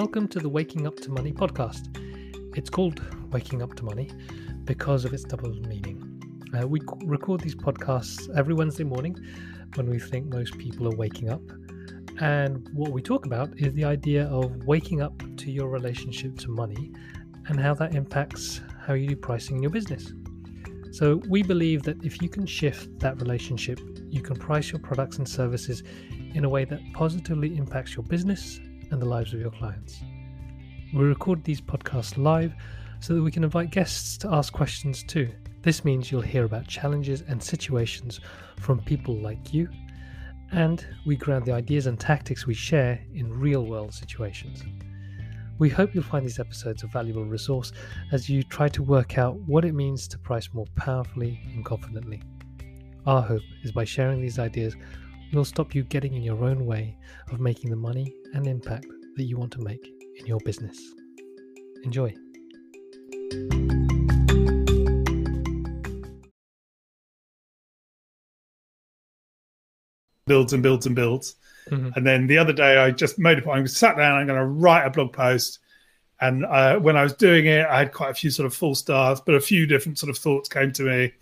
Welcome to the Waking Up to Money podcast. It's called Waking Up to Money because of its double meaning. Uh, we record these podcasts every Wednesday morning when we think most people are waking up. And what we talk about is the idea of waking up to your relationship to money and how that impacts how you do pricing in your business. So, we believe that if you can shift that relationship, you can price your products and services in a way that positively impacts your business and the lives of your clients. We record these podcasts live so that we can invite guests to ask questions too. This means you'll hear about challenges and situations from people like you, and we ground the ideas and tactics we share in real world situations. We hope you'll find these episodes a valuable resource as you try to work out what it means to price more powerfully and confidently. Our hope is by sharing these ideas, we'll stop you getting in your own way of making the money and impact that you want to make in your business. Enjoy. builds and builds and builds. Mhm. And then the other day, I just made a point. I sat down. I'm going to write a blog post. And uh, when I was doing it, I had quite a few sort of full starts, but a few different sort of thoughts came to me.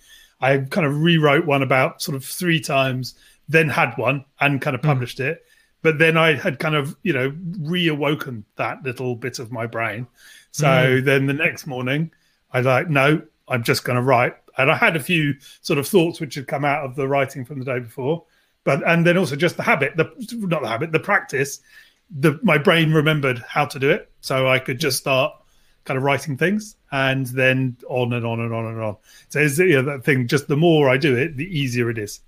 I kind of rewrote one about sort of three times, then had one and kind of hmm. published it. But then I had kind of, you know, reawoken that little bit of my brain. So hmm. then the next morning, I like, no, I'm just going to write. And I had a few sort of thoughts which had come out of the writing from the day before, but and then also just the habit, the not the habit, the practice. The my brain remembered how to do it, so I could just start kind of writing things, and then on and on and on and on. So it's you know, that thing. Just the more I do it, the easier it is.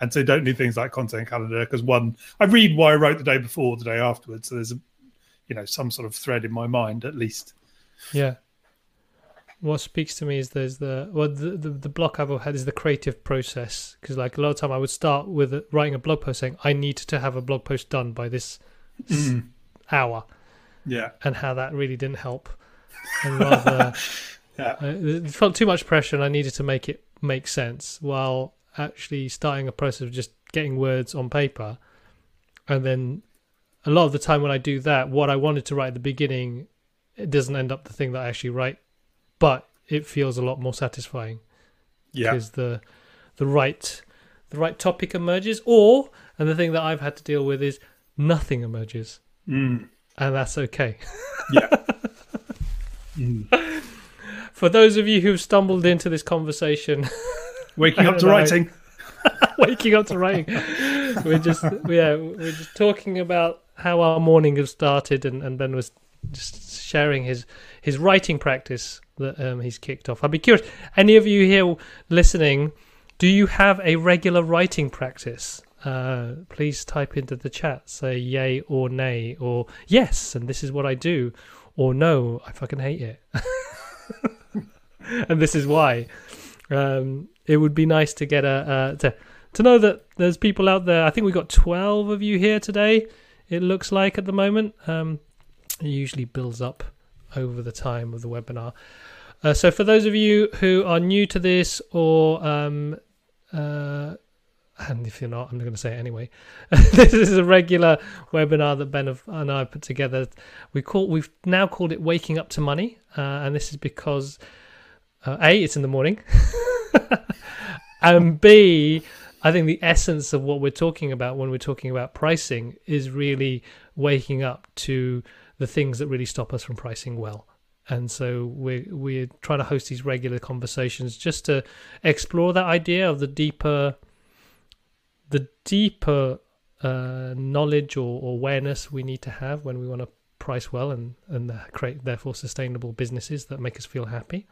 And so don't do things like content calendar because one, I read what I wrote the day before, the day afterwards. So there's a, you know, some sort of thread in my mind at least. Yeah. What speaks to me is there's the well the the, the block I've had is the creative process because like a lot of time I would start with writing a blog post saying I need to have a blog post done by this mm. s- hour Yeah, and how that really didn't help and rather yeah, it felt too much pressure and I needed to make it make sense while actually starting a process of just getting words on paper and then a lot of the time when I do that what I wanted to write at the beginning it doesn't end up the thing that I actually write but it feels a lot more satisfying yeah. because the the right the right topic emerges or and the thing that I've had to deal with is nothing emerges Mm, and that's okay yeah. Mm. for those of you who've stumbled into this conversation Waking up to know. writing. waking up to writing. we're just yeah, we're just talking about how our morning has started, and, and Ben was just sharing his his writing practice that um, he's kicked off. I'd be curious, any of you here listening, do you have a regular writing practice? Uh, please type into the chat, say yay or nay, or yes, and this is what I do, or no, I fucking hate it, and this is why. Um, it would be nice to get a uh, to to know that there's people out there. I think we got twelve of you here today. It looks like at the moment. Um, it usually builds up over the time of the webinar. Uh, so for those of you who are new to this, or um, uh, and if you're not, I'm going to say it anyway. this is a regular webinar that Ben and I put together. We call we've now called it "Waking Up to Money," uh, and this is because uh, a it's in the morning, and b I think the essence of what we're talking about when we're talking about pricing is really waking up to the things that really stop us from pricing well. And so we're we're trying to host these regular conversations just to explore that idea of the deeper the deeper uh, knowledge or, or awareness we need to have when we want to price well and and create therefore sustainable businesses that make us feel happy.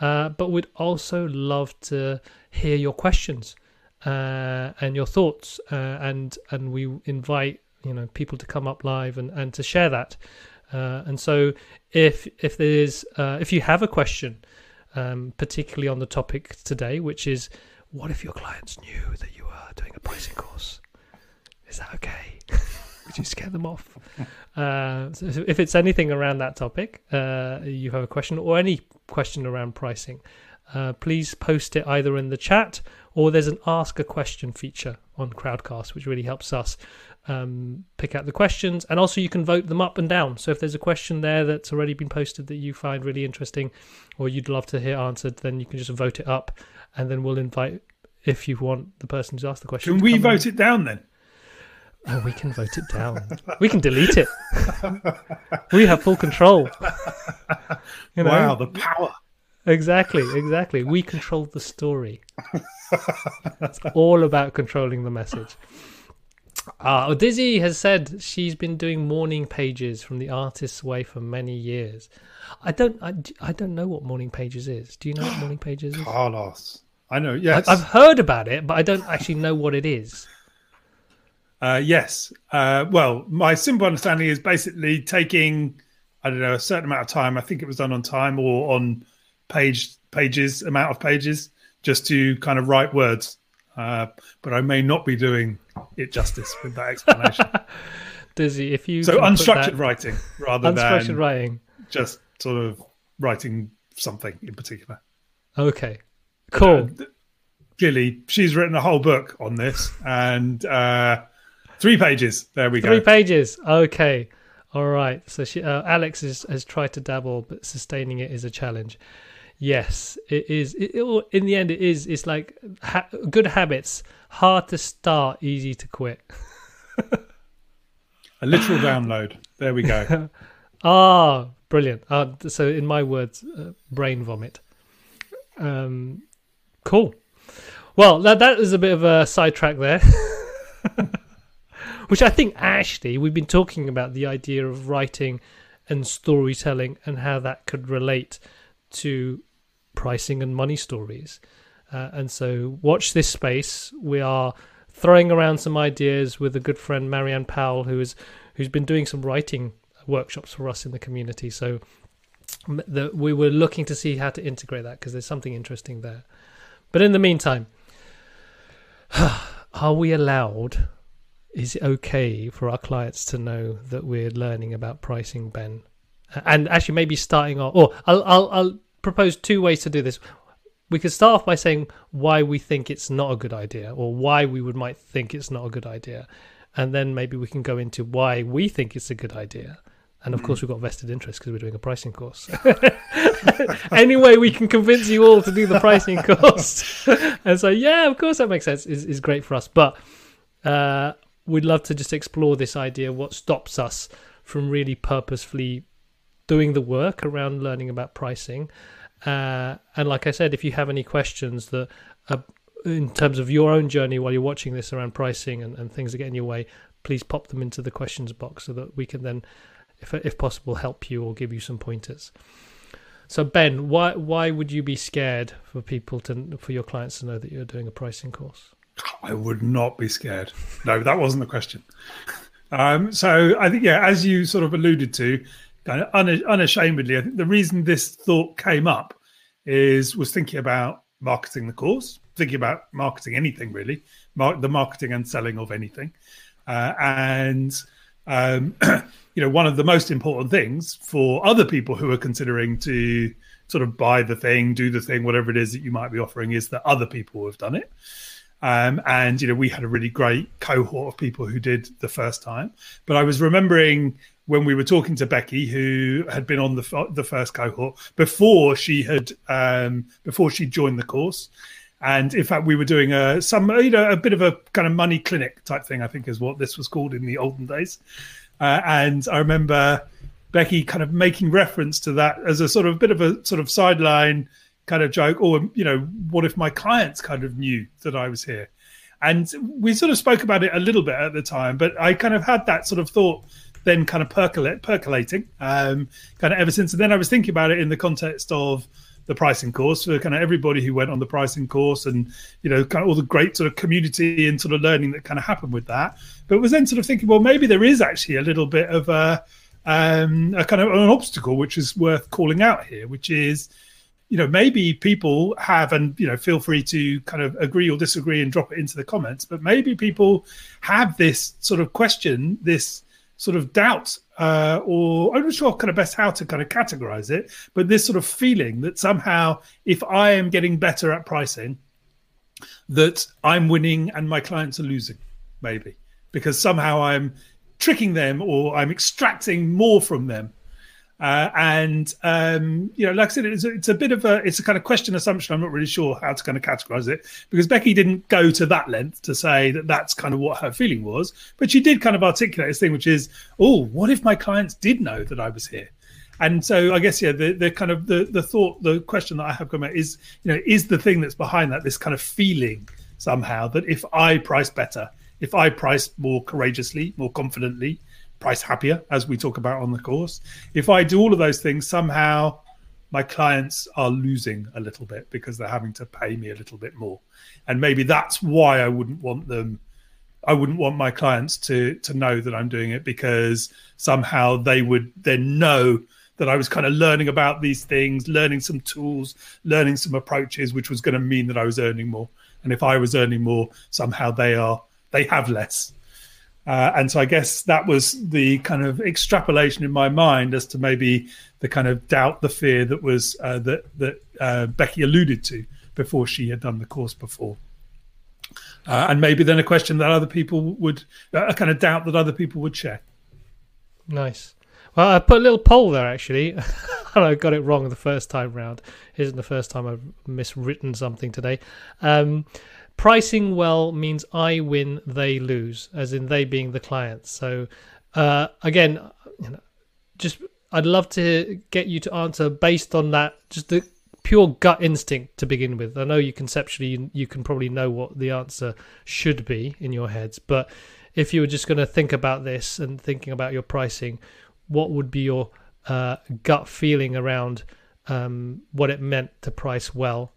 Uh, but we'd also love to hear your questions uh, and your thoughts, uh, and and we invite you know people to come up live and, and to share that. Uh, and so, if if there's uh, if you have a question, um, particularly on the topic today, which is what if your clients knew that you were doing a pricing course? Is that okay? Would you scare them off? Uh, so if it's anything around that topic, uh, you have a question or any question around pricing, uh, please post it either in the chat or there's an ask a question feature on Crowdcast, which really helps us um, pick out the questions. And also, you can vote them up and down. So, if there's a question there that's already been posted that you find really interesting or you'd love to hear answered, then you can just vote it up. And then we'll invite, if you want the person who's asked the question. Can we vote it down then? Oh, we can vote it down. we can delete it. we have full control. You know? Wow, the power. Exactly, exactly. We control the story. it's all about controlling the message. Uh, Dizzy has said she's been doing morning pages from the artist's way for many years. I don't, I, I don't know what morning pages is. Do you know what morning pages is? Carlos, I know. Yes, I, have heard about it, but I don't actually know what it is. Uh, yes. Uh, well, my simple understanding is basically taking, I don't know, a certain amount of time. I think it was done on time or on page pages, amount of pages, just to kind of write words. Uh, but I may not be doing it justice with that explanation. Dizzy, if you so unstructured writing rather unstructured than writing, just sort of writing something in particular. Okay, cool. Uh, clearly, she's written a whole book on this, and uh, three pages. There we three go. Three pages. Okay. All right. So she, uh, Alex is, has tried to dabble, but sustaining it is a challenge. Yes, it is. It, it, in the end, it is. It's like ha- good habits, hard to start, easy to quit. a literal download. There we go. ah, brilliant. Uh, so, in my words, uh, brain vomit. Um, cool. Well, that that is a bit of a sidetrack there. Which I think actually we've been talking about the idea of writing and storytelling and how that could relate to pricing and money stories. Uh, and so, watch this space. We are throwing around some ideas with a good friend Marianne Powell, who is who's been doing some writing workshops for us in the community. So, the, we were looking to see how to integrate that because there's something interesting there. But in the meantime, are we allowed? Is it okay for our clients to know that we're learning about pricing, Ben? And actually, maybe starting off, or I'll, I'll, I'll propose two ways to do this. We could start off by saying why we think it's not a good idea, or why we would might think it's not a good idea, and then maybe we can go into why we think it's a good idea. And of mm. course, we've got vested interest because we're doing a pricing course. anyway, we can convince you all to do the pricing course. and so, yeah, of course, that makes sense. is is great for us, but uh, we'd love to just explore this idea. What stops us from really purposefully doing the work around learning about pricing. Uh, and like I said, if you have any questions that are in terms of your own journey while you're watching this around pricing and, and things that get in your way, please pop them into the questions box so that we can then, if if possible, help you or give you some pointers. So Ben, why why would you be scared for people to for your clients to know that you're doing a pricing course? I would not be scared. No, that wasn't the question. Um, so I think yeah, as you sort of alluded to, kind of unashamedly, I think the reason this thought came up is was thinking about marketing the course, thinking about marketing anything really, the marketing and selling of anything, uh, and um, you know one of the most important things for other people who are considering to sort of buy the thing, do the thing, whatever it is that you might be offering, is that other people have done it. Um, and you know we had a really great cohort of people who did the first time but i was remembering when we were talking to Becky, who had been on the the first cohort before she had um, before she joined the course, and in fact we were doing a some you know a bit of a kind of money clinic type thing. I think is what this was called in the olden days, uh, and I remember Becky kind of making reference to that as a sort of bit of a sort of sideline kind of joke, or you know, what if my clients kind of knew that I was here? And we sort of spoke about it a little bit at the time, but I kind of had that sort of thought then kind of percolate, percolating um, kind of ever since. And then I was thinking about it in the context of the pricing course for kind of everybody who went on the pricing course and you know kind of all the great sort of community and sort of learning that kind of happened with that but was then sort of thinking well maybe there is actually a little bit of a, um, a kind of an obstacle which is worth calling out here which is you know maybe people have and you know feel free to kind of agree or disagree and drop it into the comments but maybe people have this sort of question this sort of doubt, uh, or I'm not sure kind of best how to kind of categorize it, but this sort of feeling that somehow if I am getting better at pricing, that I'm winning and my clients are losing, maybe because somehow I'm tricking them or I'm extracting more from them. Uh, and um, you know, like I said, it's a, it's a bit of a it's a kind of question assumption. I'm not really sure how to kind of categorize it because Becky didn't go to that length to say that that's kind of what her feeling was, but she did kind of articulate this thing, which is, oh, what if my clients did know that I was here? And so I guess yeah, the, the kind of the the thought, the question that I have come at is, you know, is the thing that's behind that this kind of feeling somehow that if I price better, if I price more courageously, more confidently, price happier, as we talk about on the course, if I do all of those things, somehow my clients are losing a little bit because they're having to pay me a little bit more. And maybe that's why I wouldn't want them I wouldn't want my clients to to know that I'm doing it because somehow they would then know that I was kind of learning about these things, learning some tools, learning some approaches, which was going to mean that I was earning more. And if I was earning more, somehow they are they have less. Uh, and so I guess that was the kind of extrapolation in my mind as to maybe the kind of doubt, the fear that was uh, that that uh, Becky alluded to before she had done the course before. Uh, and maybe then a question that other people would, a kind of doubt that other people would share. Nice. Well, I put a little poll there actually, and I got it wrong the first time round. Isn't the first time I've miswritten something today. Um, pricing well means I win, they lose, as in they being the clients. So uh, again, you know, just I'd love to get you to answer based on that, just the pure gut instinct to begin with. I know you conceptually you, you can probably know what the answer should be in your heads, but if you were just going to think about this and thinking about your pricing, what would be your uh, gut feeling around um, what it meant to price well?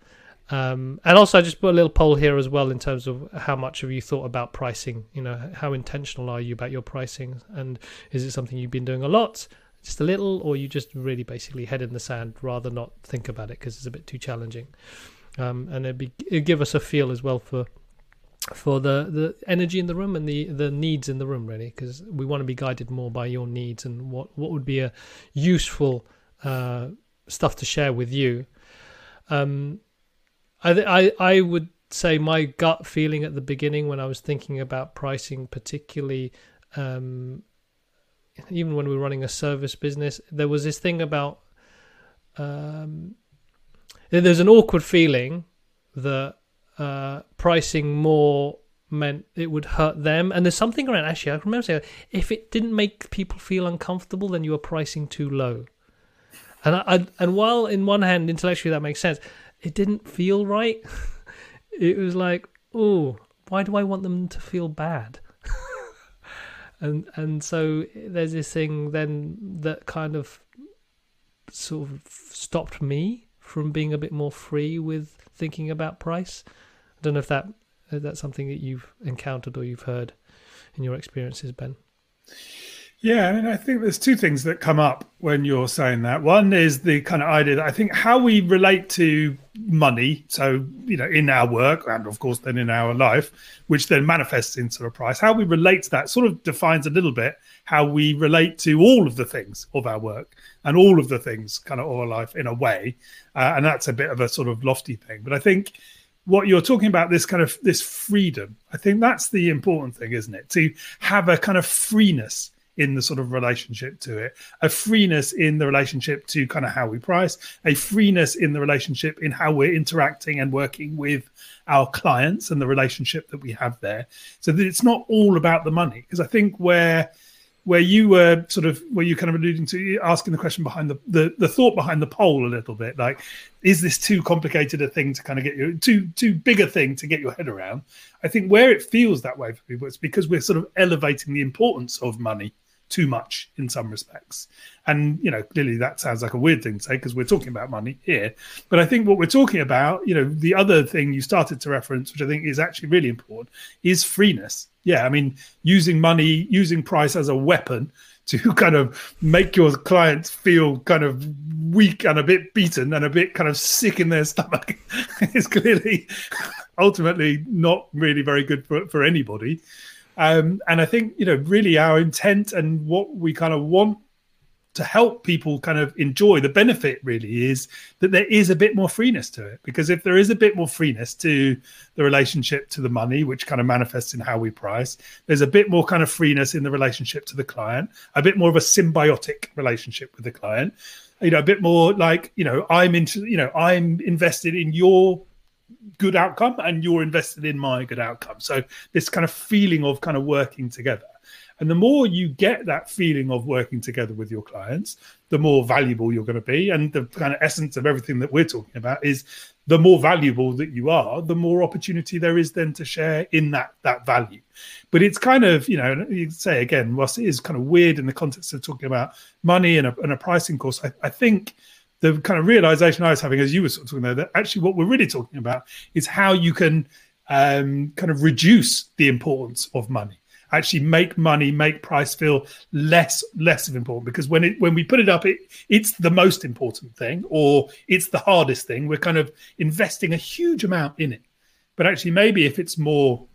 Um, and also, I just put a little poll here as well in terms of how much have you thought about pricing? You know, how intentional are you about your pricing? And is it something you've been doing a lot, just a little, or you just really basically head in the sand rather not think about it because it's a bit too challenging? Um, and it'd, be, it'd give us a feel as well for for the the energy in the room and the the needs in the room really because we want to be guided more by your needs and what what would be a useful uh, stuff to share with you um I, I I would say my gut feeling at the beginning when I was thinking about pricing, particularly um, even when we were running a service business, there was this thing about um, there's an awkward feeling that uh, pricing more meant it would hurt them. And there's something around actually, I remember saying if it didn't make people feel uncomfortable, then you were pricing too low. And I, I, and while in one hand intellectually that makes sense, it didn't feel right. it was like, oh, why do I want them to feel bad? and and so there's this thing then that kind of sort of stopped me from being a bit more free with thinking about price. I don't know if that if that's something that you've encountered or you've heard in your experiences, Ben. Yeah, I mean, I think there's two things that come up when you're saying that. One is the kind of idea that I think how we relate to money, so you know, in our work and of course then in our life, which then manifests into a price. How we relate to that sort of defines a little bit how we relate to all of the things of our work and all of the things kind of of our life in a way, uh, and that's a bit of a sort of lofty thing. But I think what you're talking about this kind of this freedom i think that's the important thing isn't it to have a kind of freeness in the sort of relationship to it, a freeness in the relationship to kind of how we price, a freeness in the relationship in how we're interacting and working with our clients and the relationship that we have there. So that it's not all about the money. Because I think where where you were sort of where you kind of alluding to asking the question behind the, the the thought behind the poll a little bit like is this too complicated a thing to kind of get you too too big a thing to get your head around i think where it feels that way for people it's because we're sort of elevating the importance of money too much in some respects. And, you know, clearly that sounds like a weird thing to say because we're talking about money here. But I think what we're talking about, you know, the other thing you started to reference, which I think is actually really important, is freeness. Yeah. I mean, using money, using price as a weapon to kind of make your clients feel kind of weak and a bit beaten and a bit kind of sick in their stomach is clearly ultimately not really very good for, for anybody. Um, and I think, you know, really our intent and what we kind of want to help people kind of enjoy the benefit really is that there is a bit more freeness to it. Because if there is a bit more freeness to the relationship to the money which kind of manifests in how we price there's a bit more kind of freeness in the relationship to the client a bit more of a symbiotic relationship with the client. You know a bit more like you know i'm into you know i'm invested in your good outcome and you're invested in my good outcome so this kind of feeling of kind of working together and the more you get that feeling of working together with your clients, the more valuable you're going to be. And the kind of essence of everything that we're talking about is the more valuable that you are, the more opportunity there is then to share in that that value. But it's kind of, you know, you say again, whilst it is kind of weird in the context of talking about money and a, and a pricing course, I, I think the kind of realization I was having as you were sort of talking about that actually what we're really talking about is how you can um, kind of reduce the importance of money actually make money, make price feel less less of important because when it when we put it up, it it's the most important thing or it's the hardest thing. We're kind of investing a huge amount in it. But actually, maybe if it's more,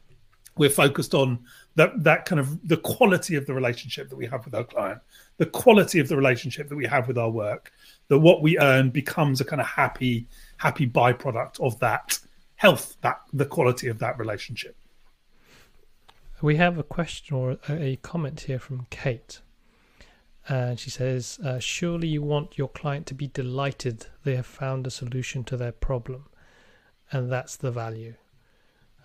we're focused on that that kind of the quality of the relationship that we have with our client, the quality of the relationship that we have with our work, that what we earn becomes a kind of happy happy byproduct of that health, that the quality of that relationship. We have a question or a comment here from Kate. And she says, uh, Surely you want your client to be delighted they have found a solution to their problem. And that's the value.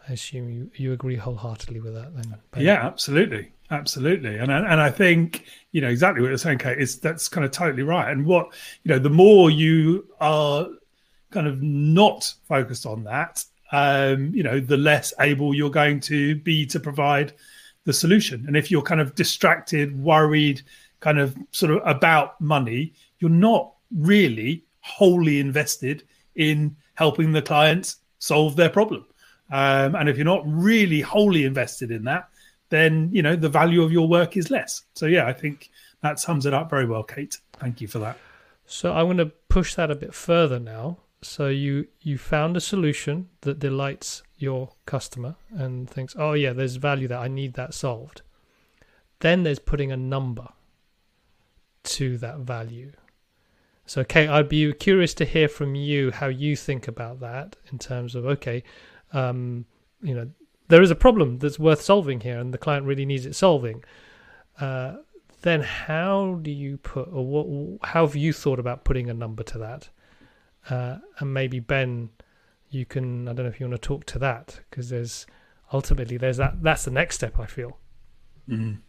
I assume you, you agree wholeheartedly with that then. Yeah, absolutely. Absolutely. And, and I think, you know, exactly what you're saying, Kate, is that's kind of totally right. And what, you know, the more you are kind of not focused on that um, you know, the less able you're going to be to provide the solution. And if you're kind of distracted, worried, kind of sort of about money, you're not really wholly invested in helping the clients solve their problem. Um, and if you're not really wholly invested in that, then you know the value of your work is less. So yeah, I think that sums it up very well, Kate. Thank you for that. So I'm going to push that a bit further now so you you found a solution that delights your customer and thinks, oh yeah, there's value there. I need that solved. Then there's putting a number to that value. So, Kate, I'd be curious to hear from you how you think about that in terms of okay, um, you know, there is a problem that's worth solving here, and the client really needs it solving. Uh, then, how do you put, or what? How have you thought about putting a number to that? uh, and maybe Ben, you can I don't know if you want to talk to that because there's ultimately there's that that's the next step I feel. Mm.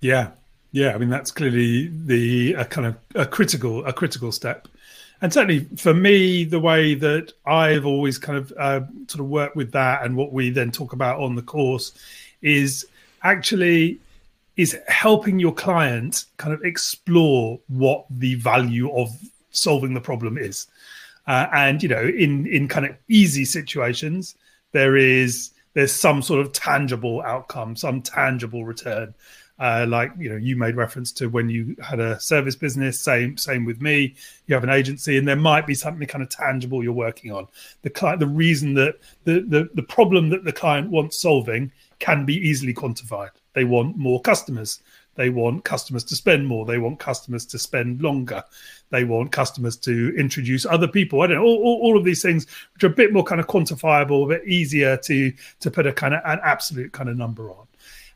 Yeah, yeah. I mean that's clearly the a kind of a critical a critical step, and certainly for me the way that I've always kind of uh, sort of worked with that and what we then talk about on the course is actually is helping your client kind of explore what the value of solving the problem is. Uh, and you know, in in kind of easy situations, there is there's some sort of tangible outcome, some tangible return. Uh, like you know, you made reference to when you had a service business. Same same with me. You have an agency, and there might be something kind of tangible you're working on. The client, the reason that the the the problem that the client wants solving can be easily quantified. They want more customers. They want customers to spend more. They want customers to spend longer. They want customers to introduce other people. I don't know all, all, all, of these things, which are a bit more kind of quantifiable, a bit easier to to put a kind of an absolute kind of number on,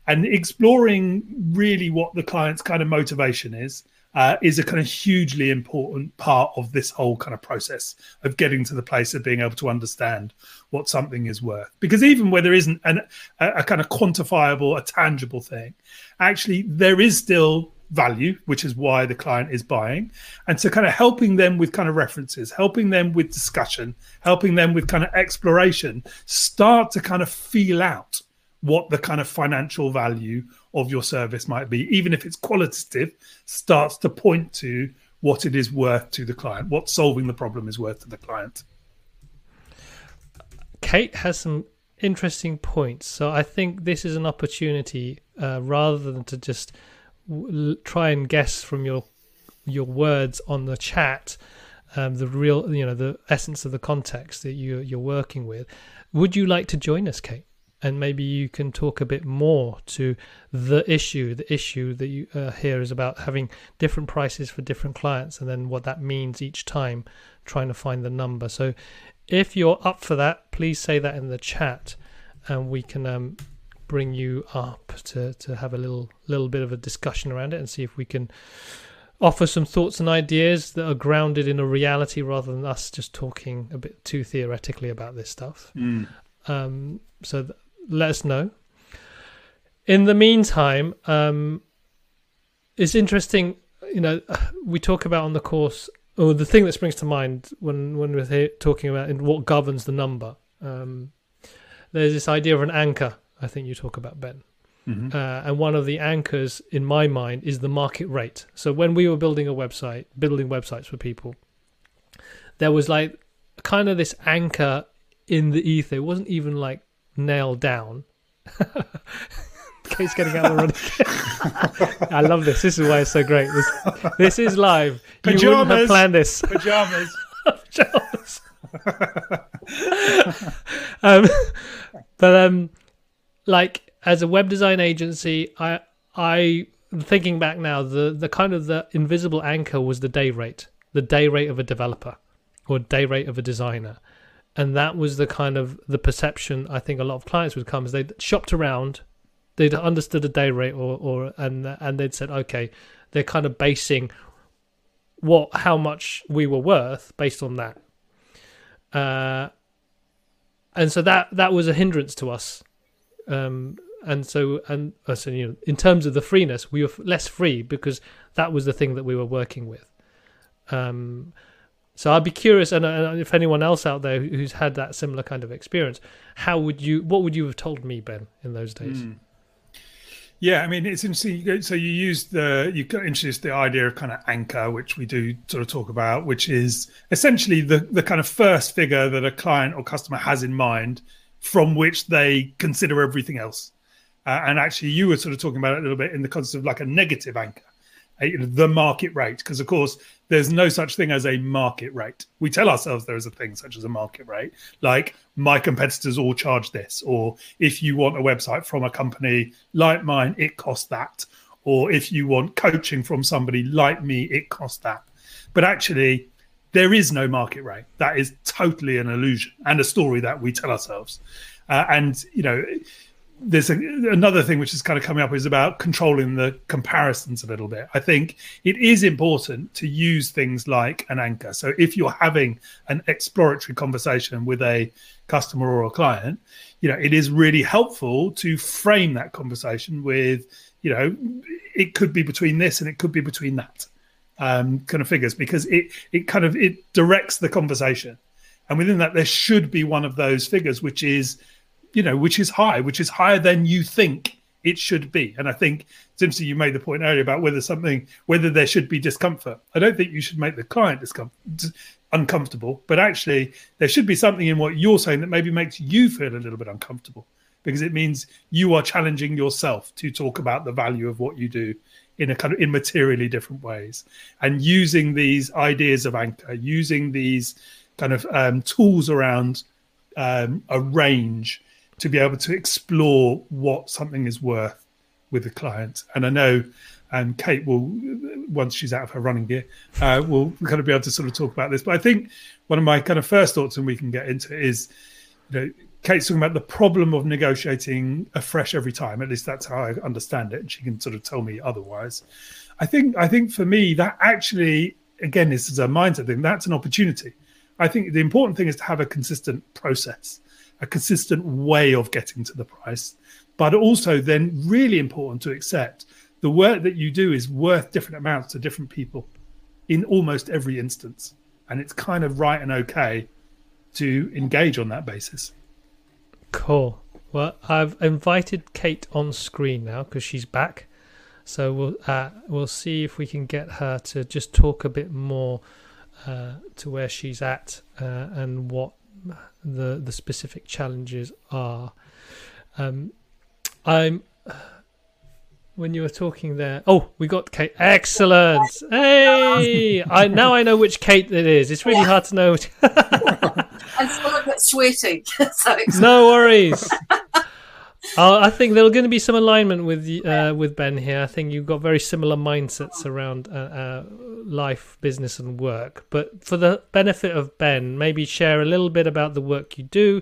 and exploring really what the client's kind of motivation is uh, is a kind of hugely important part of this whole kind of process of getting to the place of being able to understand what something is worth. Because even where there isn't an, a, a kind of quantifiable, a tangible thing, actually there is still value, which is why the client is buying. And so, kind of helping them with kind of references, helping them with discussion, helping them with kind of exploration, start to kind of feel out what the kind of financial value of your service might be, even if it's qualitative, starts to point to what it is worth to the client, what solving the problem is worth to the client. Kate has some interesting points. So I think this is an opportunity uh, rather than to just w- try and guess from your your words on the chat um, the real you know the essence of the context that you you're working with. Would you like to join us, Kate? And maybe you can talk a bit more to the issue. The issue that you uh, hear is about having different prices for different clients, and then what that means each time, trying to find the number. So, if you're up for that, please say that in the chat, and we can um, bring you up to to have a little little bit of a discussion around it and see if we can offer some thoughts and ideas that are grounded in a reality rather than us just talking a bit too theoretically about this stuff. Mm. Um, so th- let us know. In the meantime, um, it's interesting. You know, we talk about on the course, or the thing that springs to mind when when we're talking about what governs the number. Um, there's this idea of an anchor. I think you talk about Ben. Mhm. Uh, and one of the anchors in my mind is the market rate. So when we were building a website, building websites for people, there was like kind of this anchor in the ether. It wasn't even like nailed down. Kate's getting out of the running. I love this. This is why it's so great. This, this is live. You wouldn't have Pajamas. planned this. Pajamas. Charles. um, but um, like as a web design agency, I I thinking back now, the the kind of the invisible anchor was the day rate, the day rate of a developer or day rate of a designer, and that was the kind of the perception I think a lot of clients would come as they shopped around, they'd understood a day rate or or and and they'd said okay, they're kind of basing what how much we were worth based on that. Uh and so that that was a hindrance to us. Um and so and uh, so you know in terms of the freeness we were less free because that was the thing that we were working with. Um so I'd be curious, and uh, if anyone else out there who's had that similar kind of experience, how would you? What would you have told me, Ben, in those days? Mm. Yeah, I mean it's interesting. So you used the you introduced the idea of kind of anchor, which we do sort of talk about, which is essentially the the kind of first figure that a client or customer has in mind, from which they consider everything else. Uh, and actually, you were sort of talking about it a little bit in the concept of like a negative anchor, know, the market rate, because of course there's no such thing as a market rate. We tell ourselves there is a thing such as a market rate, like my competitors all charge this, or if you want a website from a company like mine, it costs that, or if you want coaching from somebody like me, it costs that. But actually, there is no market rate. That is totally an illusion and a story that we tell ourselves. Uh, and you know, there's a, another thing which is kind of coming up is about controlling the comparisons a little bit. I think it is important to use things like an anchor. So if you're having an exploratory conversation with a customer or a client, you know, it is really helpful to frame that conversation with, you know, it could be between this and it could be between that um, kind of figures because it it kind of it directs the conversation, and within that there should be one of those figures which is, you know, which is high, which is higher than you think it should be. And I think Simpson, you made the point earlier about whether something whether there should be discomfort. I don't think you should make the client discomfort uncomfortable, but actually there should be something in what you're saying that maybe makes you feel a little bit uncomfortable because it means you are challenging yourself to talk about the value of what you do in a kind of in materially different ways and using these ideas of anchor using these kind of um, tools around um, a range to be able to explore what something is worth with the client and i know and kate will once she's out of her running gear uh, will kind of be able to sort of talk about this but i think one of my kind of first thoughts and we can get into it is you know Kate's talking about the problem of negotiating afresh every time. At least that's how I understand it. And she can sort of tell me otherwise. I think I think for me that actually again this is a mindset thing. That's an opportunity. I think the important thing is to have a consistent process, a consistent way of getting to the price, but also then really important to accept the work that you do is worth different amounts to different people in almost every instance. And it's kind of right and okay to engage on that basis. Cool. Well, I've invited Kate on screen now because she's back. So we'll uh, we'll see if we can get her to just talk a bit more uh, to where she's at uh, and what the the specific challenges are. Um, I'm when you were talking there. Oh, we got Kate. Excellent. Hey, I now I know which Kate it is. It's really hard to know. I'm still a bit sweaty. so no worries. Uh, I think there's going to be some alignment with uh, with Ben here. I think you've got very similar mindsets around uh, uh, life, business, and work. But for the benefit of Ben, maybe share a little bit about the work you do,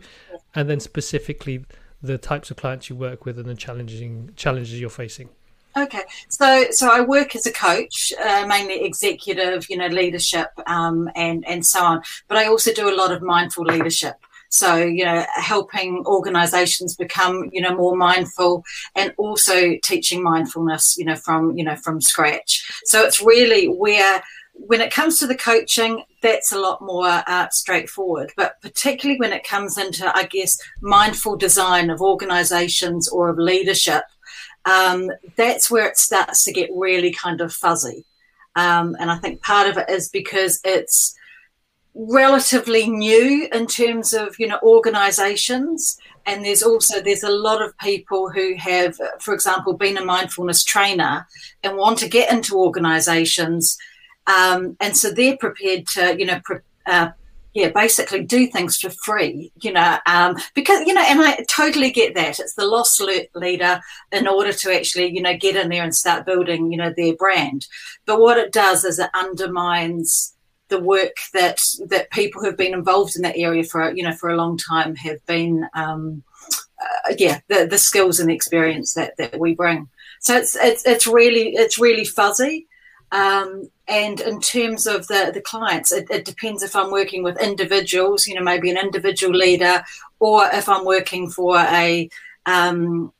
and then specifically the types of clients you work with and the challenging challenges you're facing. Okay, so so I work as a coach, uh, mainly executive, you know, leadership, um, and and so on. But I also do a lot of mindful leadership. So you know, helping organisations become you know more mindful, and also teaching mindfulness, you know, from you know from scratch. So it's really where when it comes to the coaching, that's a lot more uh, straightforward. But particularly when it comes into, I guess, mindful design of organisations or of leadership um, that's where it starts to get really kind of fuzzy. Um, and I think part of it is because it's relatively new in terms of you know organizations and there's also there's a lot of people who have for example been a mindfulness trainer and want to get into organizations um, and so they're prepared to you know pre- uh, yeah, basically do things for free, you know, um, because, you know, and I totally get that. It's the loss leader in order to actually, you know, get in there and start building, you know, their brand. But what it does is it undermines the work that that people who've been involved in that area for, you know, for a long time have been, um, uh, yeah, the, the skills and the experience that, that we bring. So it's, it's, it's really, it's really fuzzy. Um, and in terms of the, the clients, it, it, depends if I'm working with individuals, you know, maybe an individual leader, or if I'm working for a, um,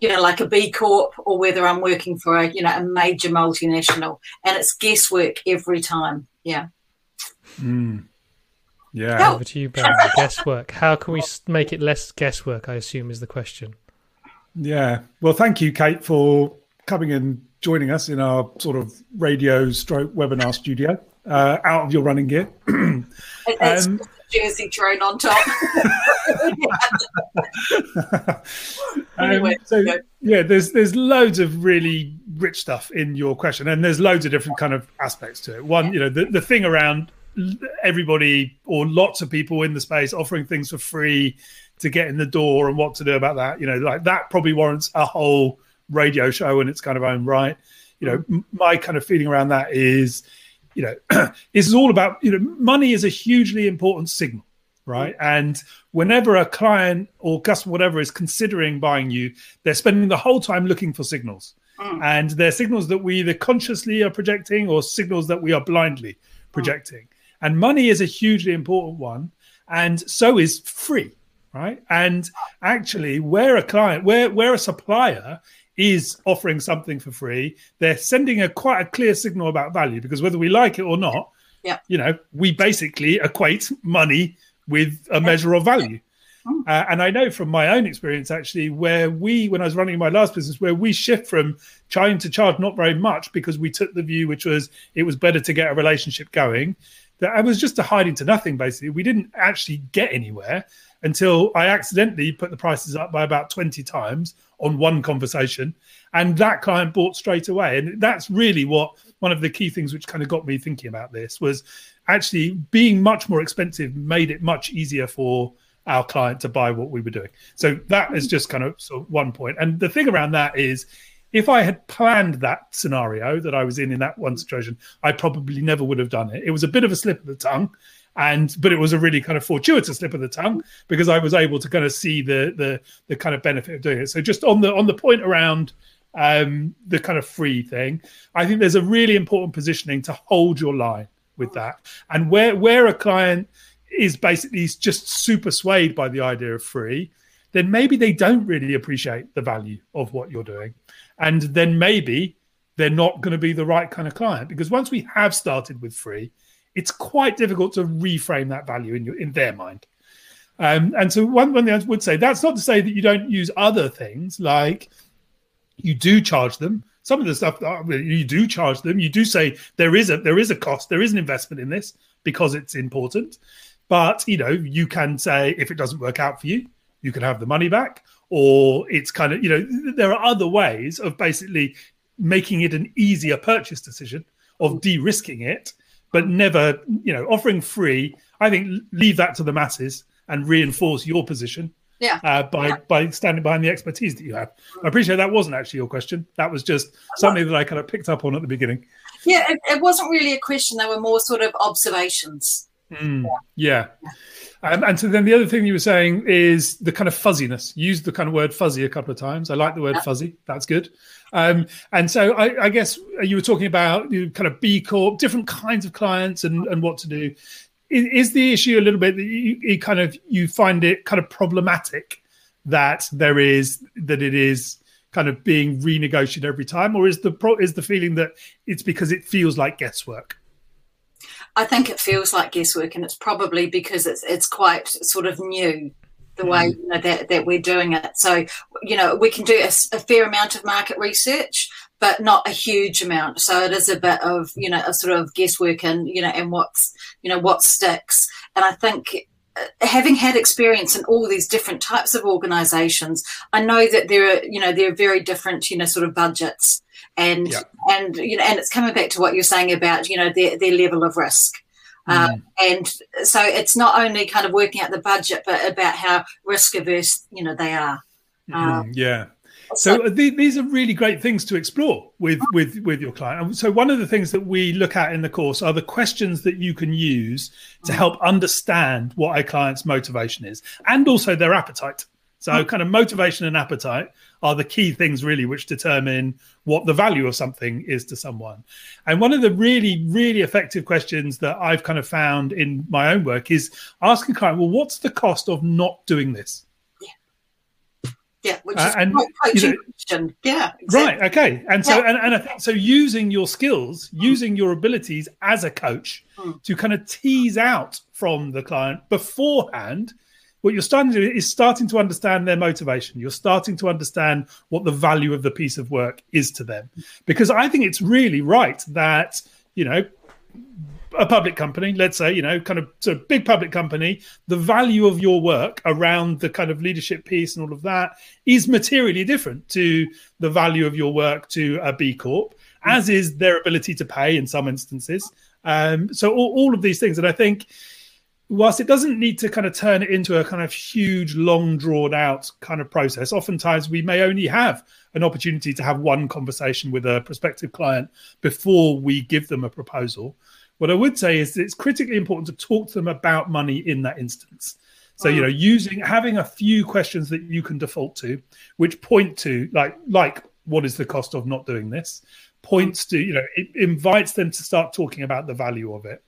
you know, like a B Corp, or whether I'm working for a, you know, a major multinational. And it's guesswork every time. Yeah. Mm. Yeah. Over to you, Ben. guesswork. How can we make it less guesswork? I assume is the question. Yeah. Well, thank you, Kate, for coming and joining us in our sort of radio stroke webinar studio uh, out of your running gear. it's um, jersey drone on top. anyway, um, so yeah, there's there's loads of really rich stuff in your question, and there's loads of different kind of aspects to it. One, you know, the, the thing around everybody or lots of people in the space offering things for free to get in the door and what to do about that. You know, like that probably warrants a whole radio show in its kind of own right. You know, mm. my kind of feeling around that is, you know, this is all about, you know, money is a hugely important signal, right? Mm. And whenever a client or customer, whatever, is considering buying you, they're spending the whole time looking for signals. Mm. And they're signals that we either consciously are projecting or signals that we are blindly mm. projecting. Mm. And money is a hugely important one. And so is free, right? And actually, where a client, where where a supplier is offering something for free, they're sending a quite a clear signal about value because whether we like it or not, yeah. you know, we basically equate money with a measure of value. Hmm. Uh, and I know from my own experience, actually, where we, when I was running my last business, where we shift from trying to charge not very much because we took the view, which was it was better to get a relationship going, that I was just a hiding to nothing, basically. We didn't actually get anywhere until I accidentally put the prices up by about 20 times on one conversation. And that client bought straight away. And that's really what one of the key things which kind of got me thinking about this was actually being much more expensive made it much easier for our client to buy what we were doing. So that is just kind of, sort of one point. And the thing around that is if I had planned that scenario that I was in in that one situation, I probably never would have done it. It was a bit of a slip of the tongue and but it was a really kind of fortuitous slip of the tongue because I was able to kind of see the the the kind of benefit of doing it. So just on the on the point around um, the kind of free thing, I think there's a really important positioning to hold your line with that, and where where a client is basically just super swayed by the idea of free, then maybe they don't really appreciate the value of what you're doing, and then maybe they're not going to be the right kind of client because once we have started with free it's quite difficult to reframe that value in your in their mind. Um, and so one, one thing I would say that's not to say that you don't use other things like you do charge them. Some of the stuff you do charge them. You do say there is a there is a cost, there is an investment in this because it's important. But you know, you can say if it doesn't work out for you, you can have the money back, or it's kind of you know there are other ways of basically making it an easier purchase decision of de-risking it but never, you know, offering free. I think leave that to the masses and reinforce your position Yeah. Uh, by Yeah. by standing behind the expertise that you have. I appreciate that wasn't actually your question. That was just something that I kind of picked up on at the beginning. Yeah, it, it wasn't really a question. They were more sort of observations. Mm, yeah. Um, and so then the other thing you were saying is the kind of fuzziness. You used the kind of word fuzzy a couple of times. I like the word fuzzy. That's good. Um, and so I, I guess you were talking about you know, kind of B Corp, different kinds of clients and, and what to do. Is, is the issue a little bit that you, you kind of you find it kind of problematic that there is that it is kind of being renegotiated every time, or is the pro, is the feeling that it's because it feels like guesswork? I think it feels like guesswork, and it's probably because it's it's quite sort of new the way you know, that that we're doing it. So you know we can do a fair amount of market research, but not a huge amount. So it is a bit of you know a sort of guesswork and you know and what's you know what sticks. And I think uh, having had experience in all these different types of organizations i know that there are you know there are very different you know sort of budgets and Yeah. and you know and it's coming back to what you're saying about you know their, their level of risk uh, and so it's not only kind of working out the budget but about how risk averse you know they are Uh, Mm, yeah. So uh, the- these are really great things to explore with with with your client. So one of the things that we look at in the course are the questions that you can use to help understand what a client's motivation is, and also their appetite. So kind of motivation and appetite are the key things really which determine what the value of something is to someone. And one of the really really effective questions that I've kind of found in my own work is asking a client, well, what's the cost of not doing this? yeah which Uh, is and, quite you know- question yeah exactly. Right. Okay. And so, Yeah. and, and I think so. Using your skills, using your abilities as a coach Mm. to kind of tease out from the client beforehand. What you're starting to do is starting to understand their motivation. You're starting to understand what the value of the piece of work is to them. Because I think it's really right that, you know, a public company, let's say, you know, kind of of big public company, the value of your work around the kind of leadership piece and all of that is materially different to the value of your work to a B Corp, as is their ability to pay in some instances. Um, so all, all of these things, and I think whilst it doesn't need to kind of turn it into a kind of huge, long drawn out kind of process, oftentimes we may only have an opportunity to have one conversation with a prospective client before we give them a proposal. What I would say is it's critically important to talk to them about money in that instance. So you mm. know, using having a few questions that you can default to, which point to like like what is the cost of not doing this, points to you know it invites them to start talking about the value of it.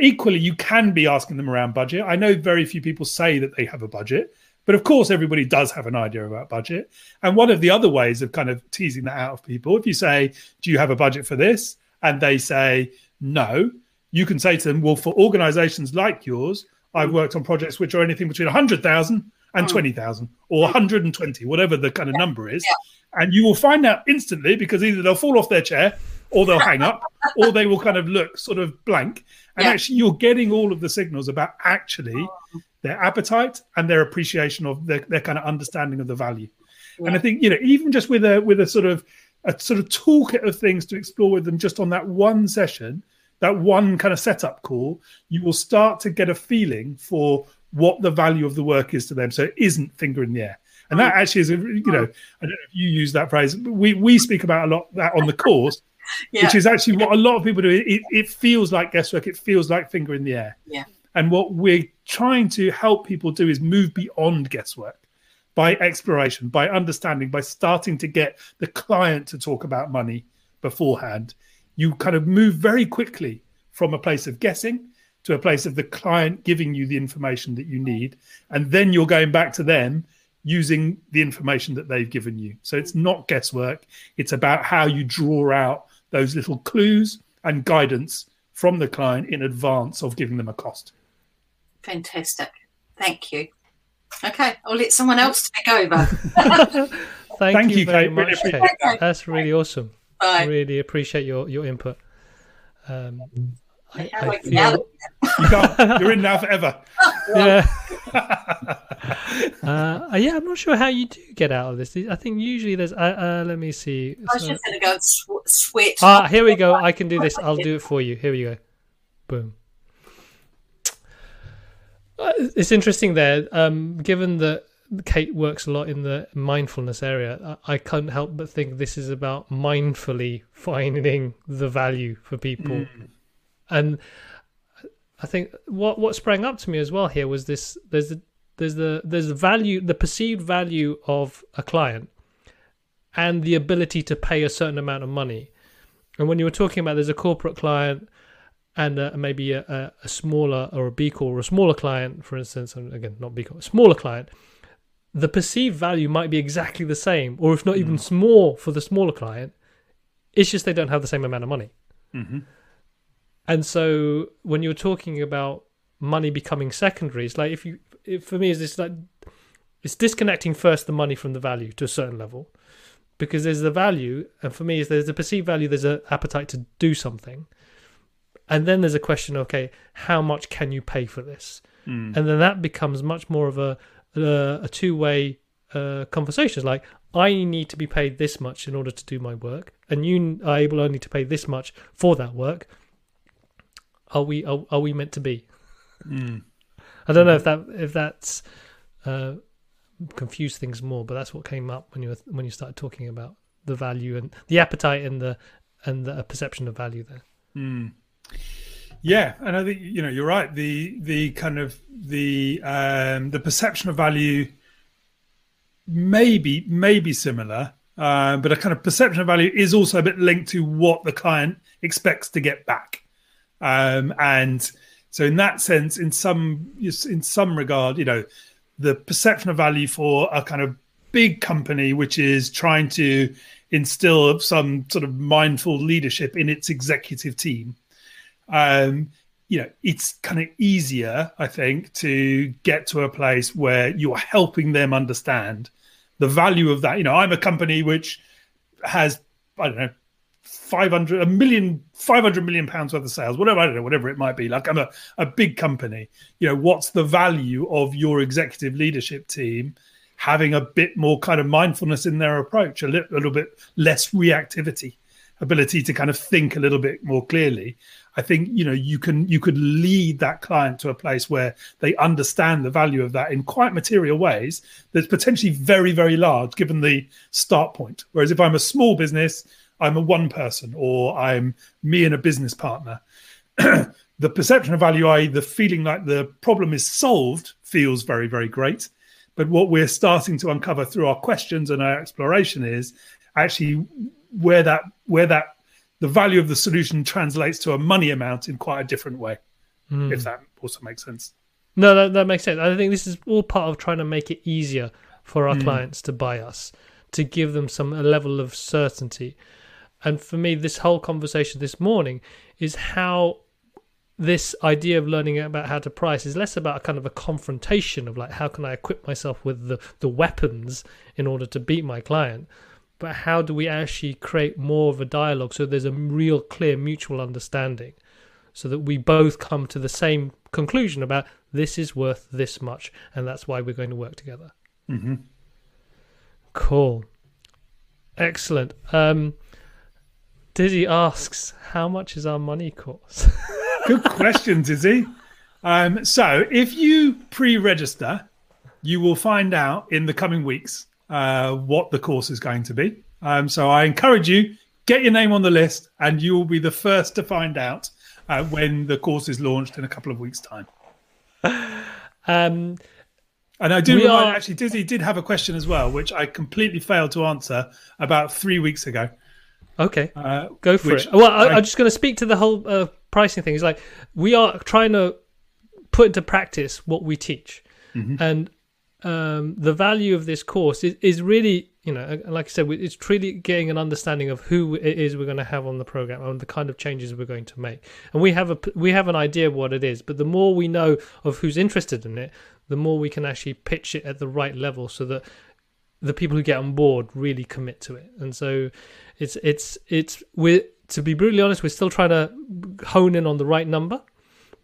Equally, you can be asking them around budget. I know very few people say that they have a budget, but of course, everybody does have an idea about budget. And one of the other ways of kind of teasing that out of people, if you say, "Do you have a budget for this?" and they say no, you can say to them, "Well, for organisations like yours, I've worked on projects which are anything between 100,000 and hmm. 20,000 or 120, whatever the kind of number is. And you will find out instantly because either they'll fall off their chair or they'll hang up or they will kind of look sort of blank. And Yeah. actually, you're getting all of the signals about actually their appetite and their appreciation of their, their kind of understanding of the value. And I think, you know, even just with a with a sort of a sort of toolkit of things to explore with them just on that one session, that one kind of setup call, you will start to get a feeling for what the value of the work is to them. So it isn't finger in the air. And that actually is a you know, I don't know if you use that phrase. but We we speak about a lot that on the course, yeah which is actually what a lot of people do. It, it feels like guesswork, it feels like finger in the air. yeah And what we're trying to help people do is move beyond guesswork by exploration, by understanding, by starting to get the client to talk about money beforehand. You kind of move very quickly from a place of guessing to a place of the client giving you the information that you need. And then you're going back to them using the information that they've given you. So it's not guesswork, it's about how you draw out those little clues and guidance from the client in advance of giving them a cost. fantastic thank you okay i'll let someone else take over Thank, Thank you, you, very Kate. Much, appreciate Kate. that. That's really awesome. Bye. Really appreciate your, your input. Um, I, I I get out feel, of You can't. You're in now forever. yeah. uh, yeah, I'm not sure how you do get out of this. I think usually there's. Uh, uh, let me see. i was So- just going to go and sw- sweat ah, here we go. I can do this. I'll do it for you. Here we go. Boom. Uh, It's interesting there. Um, given that Kate works a lot in the mindfulness area. I, I can't help but think this is about mindfully finding the value for people, Mm. and I think what what sprang up to me as well here was this: there's the there's the there's the value, the perceived value of a client, and the ability to pay a certain amount of money. And when you were talking about there's a corporate client and uh, maybe a, a, smaller or a B Corp or a smaller client, for instance, and again not B Corp, a smaller client, the perceived value might be exactly the same, or if not even small for the smaller client. It's just they don't have the same amount of money. Mhm. And so when you're talking about money becoming secondary, it's like if you, for me, is this like it's disconnecting first the money from the value to a certain level, because there's the value, and for me, is there's a perceived value, there's an appetite to do something, and then there's a question, okay, how much can you pay for this? Mm. and then that becomes much more of a a, a two way uh, conversation. It's like I need to be paid this much in order to do my work, and you are able only to pay this much for that work. Are we are, are we meant to be? Mm. I don't know if that if that's uh, confused things more, but that's what came up when you were, when you started talking about the value and the appetite and the and the perception of value there. Mm. Yeah, and I think you know you're right. The the kind of the um, the perception of value maybe maybe similar, uh, but a kind of perception of value is also a bit linked to what the client expects to get back, um, and so in that sense, in some in some regard, you know, the perception of value for a kind of big company which is trying to instill some sort of mindful leadership in its executive team um, you know, it's kind of easier, I think, to get to a place where you're helping them understand the value of that. You know, I'm a company which has, I don't know, 500, a million, 500 million pounds worth of sales, whatever, I don't know, whatever it might be. Like I'm a, a big company. You know, what's the value of your executive leadership team having a bit more kind of mindfulness in their approach, a little, little bit less reactivity, ability to kind of think a little bit more clearly? I think you know you can you could lead that client to a place where they understand the value of that in quite material ways that's potentially very very large given the start point. Whereas if I'm a small business, I'm a one person or I'm me and a business partner. the perception of value, i.e., the feeling like the problem is solved, feels very very great. But what we're starting to uncover through our questions and our exploration is actually where that where that the value of the solution translates to a money amount in quite a different way, Hmm. if that also makes sense. No, that, that makes sense. I think this is all part of trying to make it easier for our clients to buy us, to give them some a level of certainty. And for me, this whole conversation this morning is how this idea of learning about how to price is less about a kind of a confrontation of like how can I equip myself with the, the weapons in order to beat my client, but how do we actually create more of a dialogue so there's a real clear mutual understanding so that we both come to the same conclusion about this is worth this much and that's why we're going to work together. Mm-hmm. cool. Excellent. Um dizzy asks how much is our money course Good question, Dizzy. Um, so, if you pre-register, you will find out in the coming weeks uh, what the course is going to be. Um, so, I encourage you get your name on the list, and you will be the first to find out uh, when the course is launched in a couple of weeks' time. um And I do remind, are- actually, Dizzy did have a question as well, which I completely failed to answer about three weeks ago. Okay. Uh, go for it. Well I, i'm just going to speak to the whole uh, pricing thing. It's like we are trying to put into practice what we teach. And um, the value of this course is, is really you know uh, like i said it's truly getting an understanding of who it is we're going to have on the program and the kind of changes we're going to make. And we have a we have an idea of what it is but the more we know of who's interested in it the more we can actually pitch it at the right level so that the people who get on board really commit to it. And so it's it's it's we're to be brutally honest we're still trying to hone in on the right number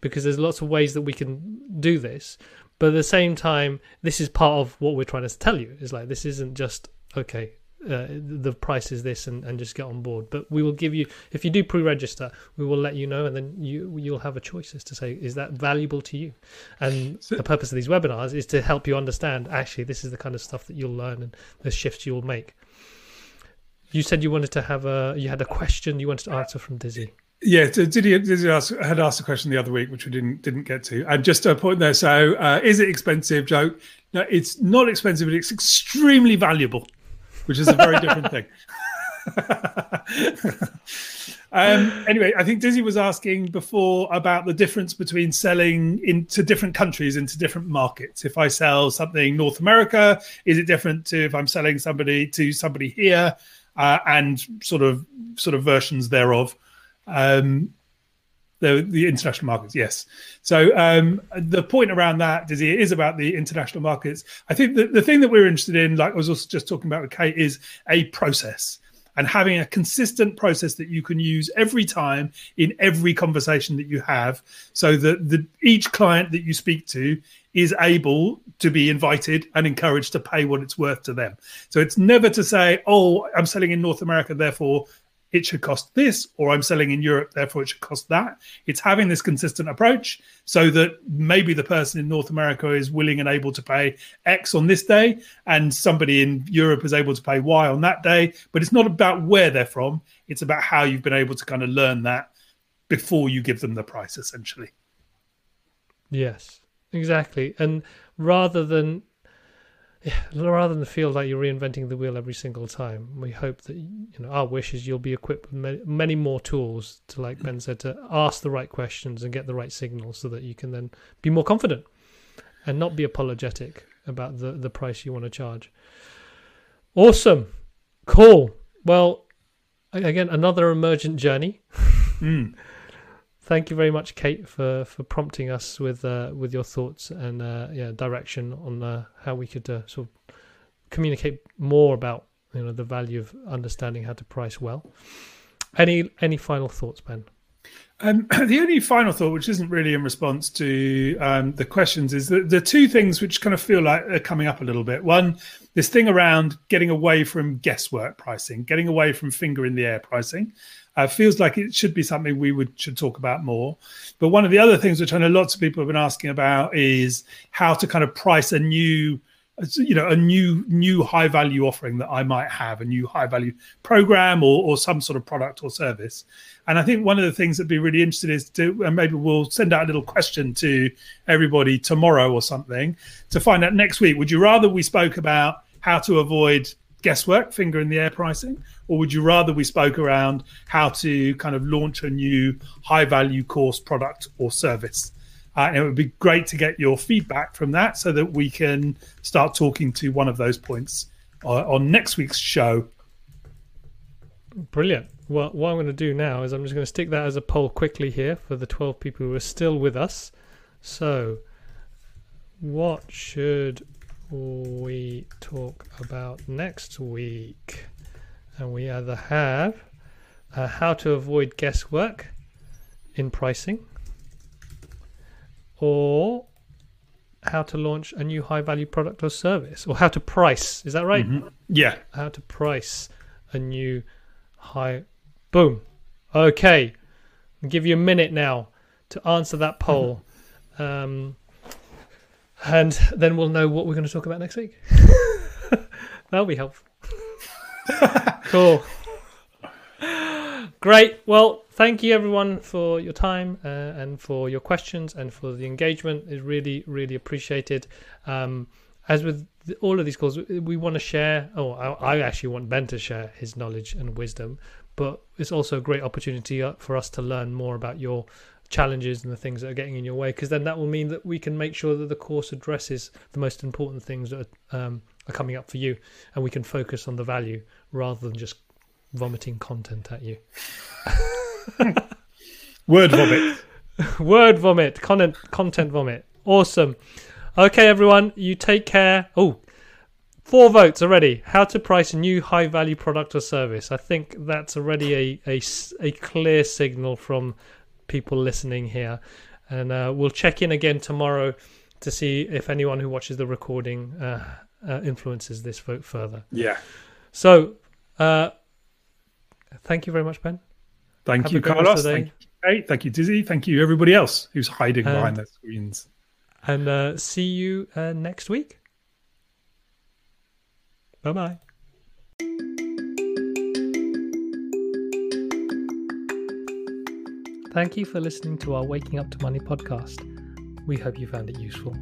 because there's lots of ways that we can do this but at the same time this is part of what we're trying to tell you is like this isn't just okay uh, the price is this and, and just get on board. But we will give you if you do pre-register, we will let you know, and then you you'll have a choice as to say is that valuable to you. And So- the purpose of these webinars is to help you understand actually this is the kind of stuff that you'll learn and the shifts you'll make. You said you wanted to have a you had a question you wanted to answer from Dizzy. Yeah, so ask, had asked a question the other week, which we didn't didn't get to. And just a point there. So, uh, is it expensive? Joke. No, it's not expensive, but it's extremely valuable, which is a very different thing. um, anyway, I think Dizzy was asking before about the difference between selling into different countries, into different markets. If I sell something North America, is it different to if I'm selling somebody to somebody here, uh, and sort of sort of versions thereof? Um, the the international markets, yes. So um, the point around that, Dizzy, is about the international markets. I think the, the thing that we're interested in, like I was also just talking about with Kate, is a process and having a consistent process that you can use every time in every conversation that you have, so that the each client that you speak to is able to be invited and encouraged to pay what it's worth to them. So it's never to say, "Oh, I'm selling in North America, therefore." It should cost this, or I'm selling in Europe, therefore it should cost that. It's having this consistent approach so that maybe the person in North America is willing and able to pay X on this day, and somebody in Europe is able to pay Y on that day. But it's not about where they're from, it's about how you've been able to kind of learn that before you give them the price, essentially. Yes, exactly. And rather than rather than feel like you're reinventing the wheel every single time, we hope that you know our wish is you'll be equipped with many, more tools to, like Ben said, to ask the right questions and get the right signals, so that you can then be more confident and not be apologetic about the the price you want to charge. Awesome, cool. Well, again, another emergent journey. Mm. Thank you very much, Kate, for, for prompting us with uh, with your thoughts and uh, yeah direction on uh, how we could uh, sort of communicate more about you know the value of understanding how to price well. Any any final thoughts, Ben? Um, the only final thought, which isn't really in response to um, the questions, is that the two things which kind of feel like are coming up a little bit. One, this thing around getting away from guesswork pricing, getting away from finger in the air pricing. Uh, feels like it should be something we would should talk about more. But one of the other things which I know lots of people have been asking about is how to kind of price a new, you know, a new new high value offering that I might have, a new high value program or or some sort of product or service. And I think one of the things that'd be really interesting is to, and maybe we'll send out a little question to everybody tomorrow or something to find out next week. Would you rather we spoke about how to avoid guesswork, finger in the air pricing, or would you rather we spoke around how to kind of launch a new high value course, product, or service? Uh, and it would be great to get your feedback from that so that we can start talking to one of those points uh, on next week's show. Brilliant. Well, what I'm going to do now is I'm just going to stick that as a poll quickly here for the 12 people who are still with us. So, what should we talk about next week? And we either have uh, how to avoid guesswork in pricing or how to launch a new high value product or service or how to price. Is that right? Mhm. Yeah. how to price a new high boom okay I'll give you a minute now to answer that poll um, and then we'll know what we're going to talk about next week that'll be helpful cool great well thank you everyone for your time uh, and for your questions and for the engagement is really really appreciated um, as with all of these calls, we want to share. Oh, I, I actually want Ben to share his knowledge and wisdom, but it's also a great opportunity uh, for us to learn more about your challenges and the things that are getting in your way, because then that will mean that we can make sure that the course addresses the most important things that are, um, are coming up for you, and we can focus on the value rather than just vomiting content at you. Word vomit. Word vomit, content, content vomit. Awesome. Okay, everyone, you take care. Oh, four votes already. How to price a new high value product or service. I think that's already a, a, a clear signal from people listening here. And uh, we'll check in again tomorrow to see if anyone who watches the recording uh, uh, influences this vote further. Yeah. So, uh, thank you very much, Ben. Thank Have you, Carlos. rest of the day. Thank you, Kate. Thank you, Dizzy. Thank you, everybody else who's hiding Um, behind their screens. And uh, see you uh, next week. Bye bye. Thank you for listening to our Waking Up to Money podcast. We hope you found it useful.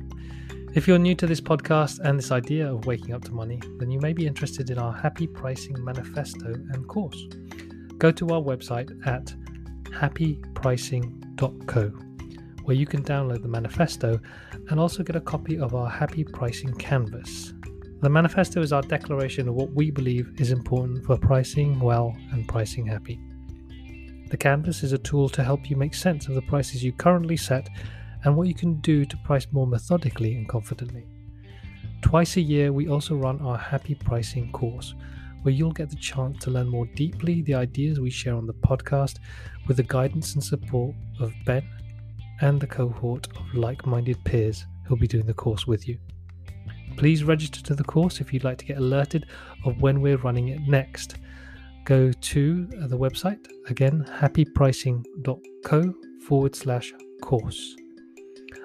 If you're new to this podcast and this idea of waking up to money, then you may be interested in our Happy Pricing Manifesto and course. Go to our website at happypricing.co, where you can download the manifesto and also get a copy of our Happy Pricing Canvas. The manifesto is our declaration of what we believe is important for pricing well and pricing happy. The canvas is a tool to help you make sense of the prices you currently set and what you can do to price more methodically and confidently. Twice a year, we also run our Happy Pricing course, where you'll get the chance to learn more deeply the ideas we share on the podcast with the guidance and support of Ben and the cohort of like minded peers who'll be doing the course with you. Please register to the course if you'd like to get alerted of when we're running it next. Go to uh, the website, again, happypricing.co forward slash course.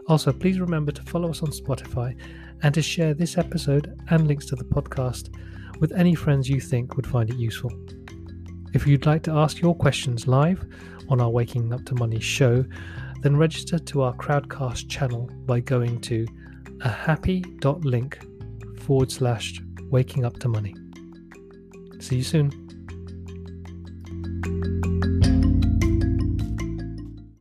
Also, please remember to follow us on Spotify and to share this episode and links to the podcast with any friends you think would find it useful. If you'd like to ask your questions live on our Waking Up to Money show, then register to our Crowdcast channel by going to ahappy.link forward slash waking up to money. See you soon.